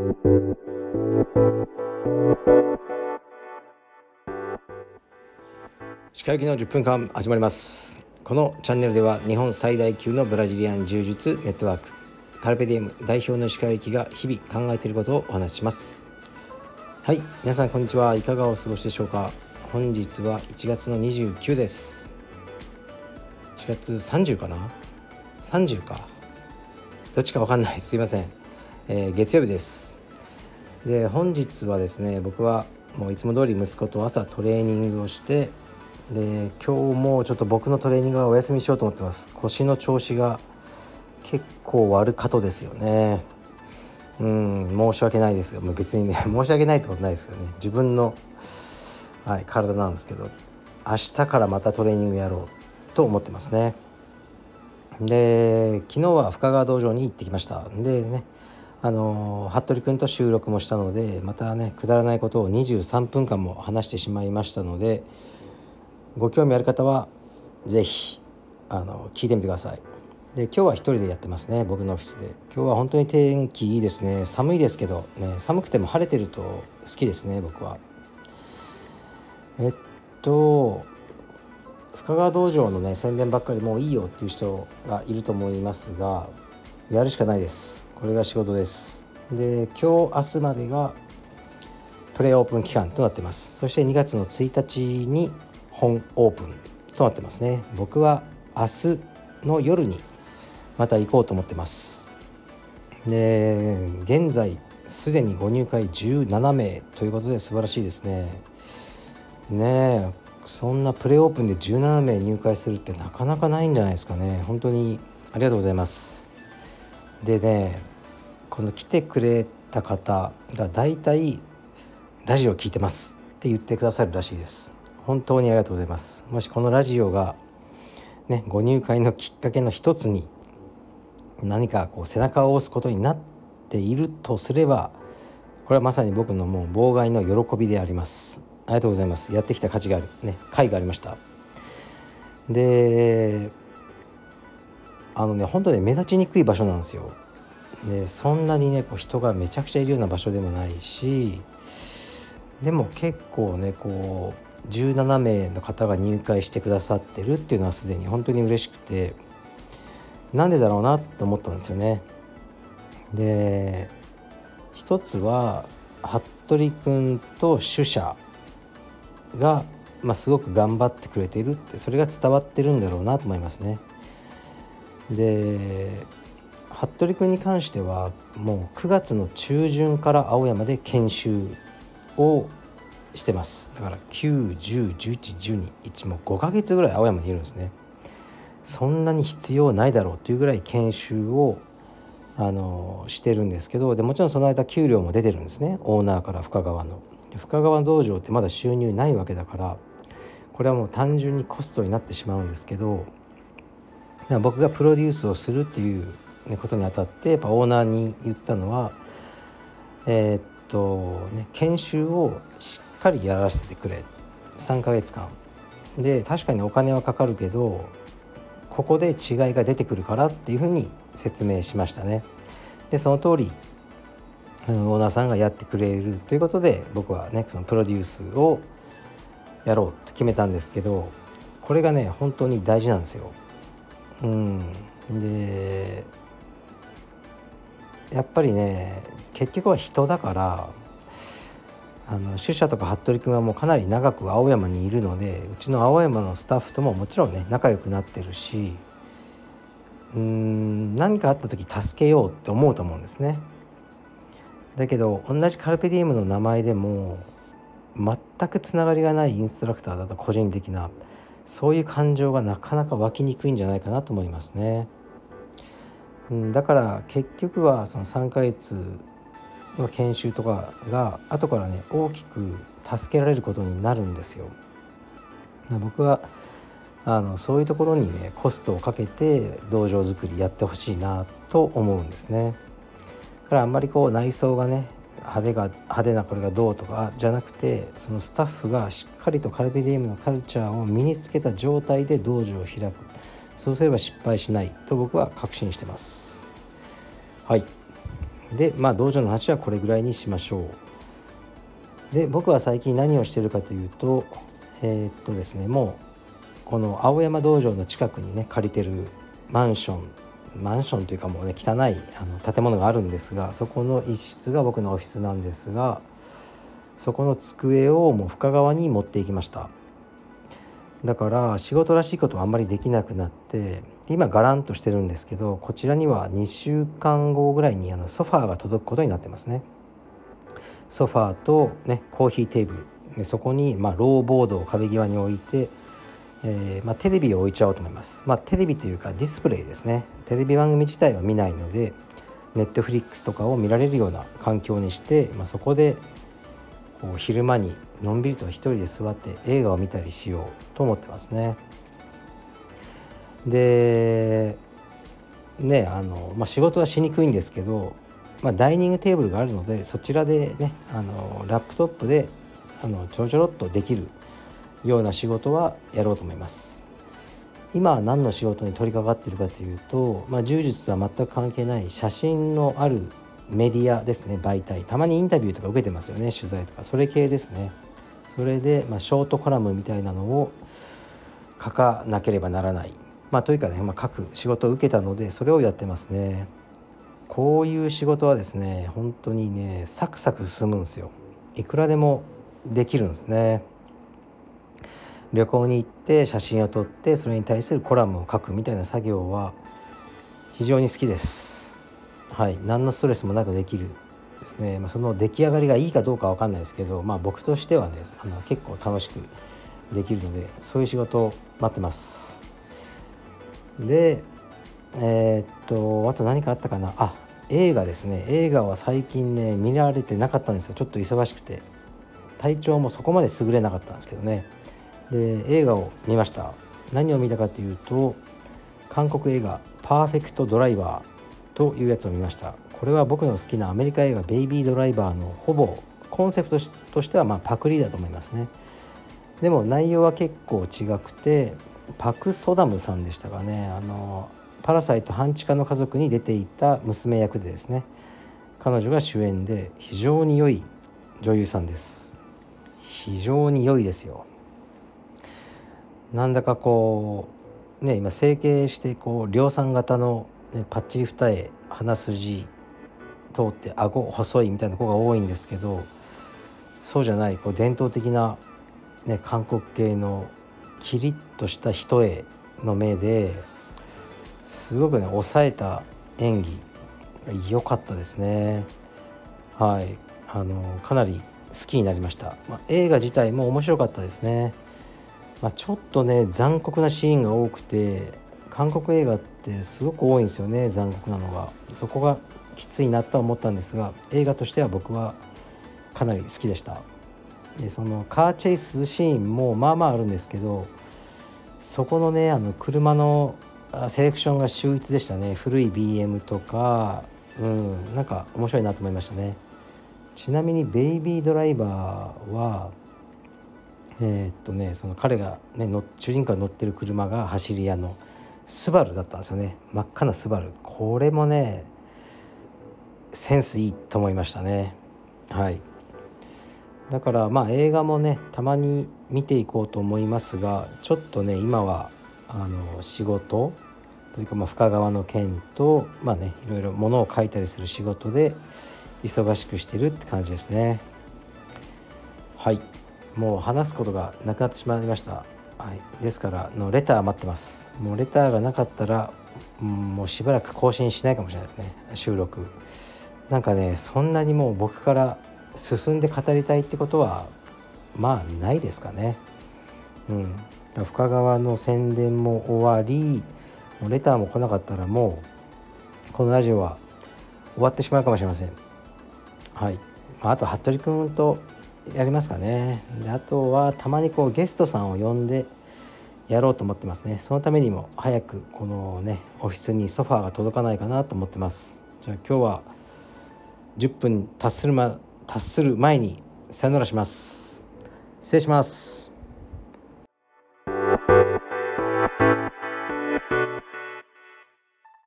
歯科行きの10分間始まります。このチャンネルでは日本最大級のブラジリアン柔術ネットワークカルペディエム代表の石川行きが日々考えていることをお話しします。はい皆さんこんにちは。いかがお過ごしでしょうか。本日は1月の29です。1月30かな？30か。どっちかわかんない。すいません、えー、月曜日です。で本日はですね僕はもういつも通り息子と朝トレーニングをしてで今日もちょっと僕のトレーニングはお休みしようと思ってます。腰の調子が結構悪かとですよね。うん申し訳ないですよ。別にね 申し訳ないってことないですよね。自分の、はい、体なんですけど明日からまたトレーニングやろうと思ってますね。で昨日は深川道場に行ってきました。でねあの服部君と収録もしたのでまたねくだらないことを23分間も話してしまいましたのでご興味ある方は是非あの聞いてみてください。で今日は一人でやってますね僕のオフィスで。今日は本当に天気いいですね。寒いですけどね寒くても晴れてると好きですね僕は。えっと深川道場のね宣伝ばっかりもういいよっていう人がいると思いますがやるしかないです。これが仕事です。で今日明日までがプレオープン期間となってます。そして2月の1日に本オープンとなってますね。僕は明日の夜にまた行こうと思ってます。で現在すでにご入会17名ということで素晴らしいですね。ねえそんなプレオープンで17名入会するってなかなかないんじゃないですかね。本当にありがとうございます。でねこの来てくれた方が大体ラジオ聞いてます。って言ってくださるらしいです。本当にありがとうございます。もしこのラジオがねご入会のきっかけの一つに何かこう背中を押すことになっているとすればこれはまさに僕のもう妨害の喜びであります。ありがとうございます。やってきた価値があるね会がありました。であのね本当に目立ちにくい場所なんですよ。でそんなにねこう人がめちゃくちゃいるような場所でもないしでも結構ねこう17名の方が入会してくださってるっていうのはすでに本当に嬉しくてなんでだろうなって思ったんですよね。で一つは服部君と主者が、まあ、すごく頑張ってくれているってそれが伝わってるんだろうなと思いますね。で服部君に関してはもう9月の中旬から青山で研修をしてます。だから9101112もう5ヶ月ぐらい青山にいるんですね。そんなに必要ないだろうというぐらい研修をあのしてるんですけどでもちろんその間給料も出てるんですね。オーナーから深川の。深川道場ってまだ収入ないわけだからこれはもう単純にコストになってしまうんですけど僕がプロデュースをするっていうことにあたってやっぱオーナーに言ったのはえー、っとね研修をしっかりやらせてくれ3ヶ月間で確かにお金はかかるけどここで違いが出てくるからっていうふうに説明しましたね。でその通りオーナーさんがやってくれるということで僕はねそのプロデュースをやろうと決めたんですけどこれがね本当に大事なんですよ。うん、でやっぱりね結局は人だからあの主者とか服部君はもうかなり長く青山にいるのでうちの青山のスタッフとももちろんね仲良くなってるしうーん何かあった時助けようって思うと思うんですね。だけど同じカルペディウムの名前でも全くつながりがないインストラクターだと個人的なそういう感情がなかなか湧きにくいんじゃないかなと思いますね。うんだから結局はその3ヶ月の研修とかが後からね大きく助けられることになるんですよ。僕はあのそういうところにねコストをかけて道場作りやってほしいなと思うんですね。だからあんまりこう内装がね派手が派手なこれがどうとかじゃなくてそのスタッフがしっかりとカルビディウムのカルチャーを身につけた状態で道場を開くそうすれば失敗しないと僕は確信してます。はい。でまあ道場の話はこれぐらいにしましょう。で僕は最近何をしてるかというとえー、っとですねもうこの青山道場の近くにね借りてるマンションマンションというかもうね汚いあの建物があるんですがそこの一室が僕のオフィスなんですがそこの机をもう深川に持っていきました。だから仕事らしいことはあんまりできなくなって今ガランとしてるんですけどこちらには2週間後ぐらいにあのソファーが届くことになってますね。ソファーと、ね、コーヒーテーブル。でそこに、まあ、ローボードを壁際に置いて、えー、まあ、テレビを置いちゃおうと思います、まあ、テレビというかディスプレイですね。テレビ番組自体は見ないのでネットフリックスとかを見られるような環境にして、まあ、そこでこう昼間にのんびりと一人で座って映画を見たりしようと思ってますね。でねあの、まあ、仕事はしにくいんですけど、まあ、ダイニングテーブルがあるのでそちらでねあのラップトップであのちょろちょろっとできるような仕事はやろうと思います。今は何の仕事に取り掛かっているかというと、まあ、柔術とは全く関係ない写真のあるメディアですね媒体たまにインタビューとか受けてますよね取材とかそれ系ですねそれで、まあ、ショートコラムみたいなのを書かなければならない。まあというかね、まあ、書く仕事を受けたのでそれをやってますね。こういう仕事はですね本当にねサクサク進むんですよ。いくらでもできるんですね。旅行に行って写真を撮ってそれに対するコラムを書くみたいな作業は非常に好きです。はい。何のストレスもなくできる。ですね、まあ、その出来上がりがいいかどうかわかんないですけど、まあ、僕としてはねあの結構楽しくできるのでそういう仕事を待ってます。でえー、っとあと何かあったかな？あ映画ですね。映画は最近ね見られてなかったんですよ。ちょっと忙しくて。体調もそこまで優れなかったんですけどね。で映画を見ました。何を見たかというと韓国映画「パーフェクトドライバー」というやつを見ました。これは僕の好きなアメリカ映画「ベイビードライバー」のほぼコンセプトとしてはまパクリだと思いますね。でも内容は結構違くてパク・ソダムさんでしたかね。あのパラサイト半地下の家族に出ていた娘役でですね。彼女が主演で非常に良い女優さんです。非常に良いですよ。なんだかこうね今整形してこう量産型の、ね、パッチリ二重鼻筋通って顎細いみたいな子が多いんですけどそうじゃないこう伝統的な、ね、韓国系のキリッとした一重の目ですごくね抑えた演技良かったですね。はい。あのかなり好きになりました、まあ、映画自体も面白かったですね、まあ、ちょっとね残酷なシーンが多くて韓国映画ってすごく多いんですよね残酷なのが。そこがきついなとは思ったんですが映画としては僕はかなり好きでした。でそのカーチェイスシーンもまあまああるんですけどそこのねあの車のセレクションが秀逸でしたね。古い BM とかうんなんか面白いなと思いましたね。ちなみに「ベイビードライバーは」えー、っとねその彼が、ね、主人公が乗ってる車が走り屋のスバルだったんですよね。真っ赤なスバル。これもねセンスいいと思いましたね。はい。だからまあ映画もねたまに見ていこうと思いますがちょっとね今はあの仕事というかまあ深川の件とまあねいろいろものを書いたりする仕事で忙しくしてるって感じですね。はい。もう話すことがなくなってしまいました。はい、ですからのレター待ってます。もうレターがなかったらもうしばらく更新しないかもしれないですね。収録。なんかねそんなにもう僕から進んで語りたいってことはまあないですかね。うん。深川の宣伝も終わりレターも来なかったらもうこのラジオは終わってしまうかもしれません。はい、まあ、あと服部君とやりますかね。であとはたまにこうゲストさんを呼んでやろうと思ってますね。そのためにも早くこのねオフィスにソファーが届かないかなと思ってます。じゃあ今日は10分達する,、ま、達する前にさよならします。失礼します。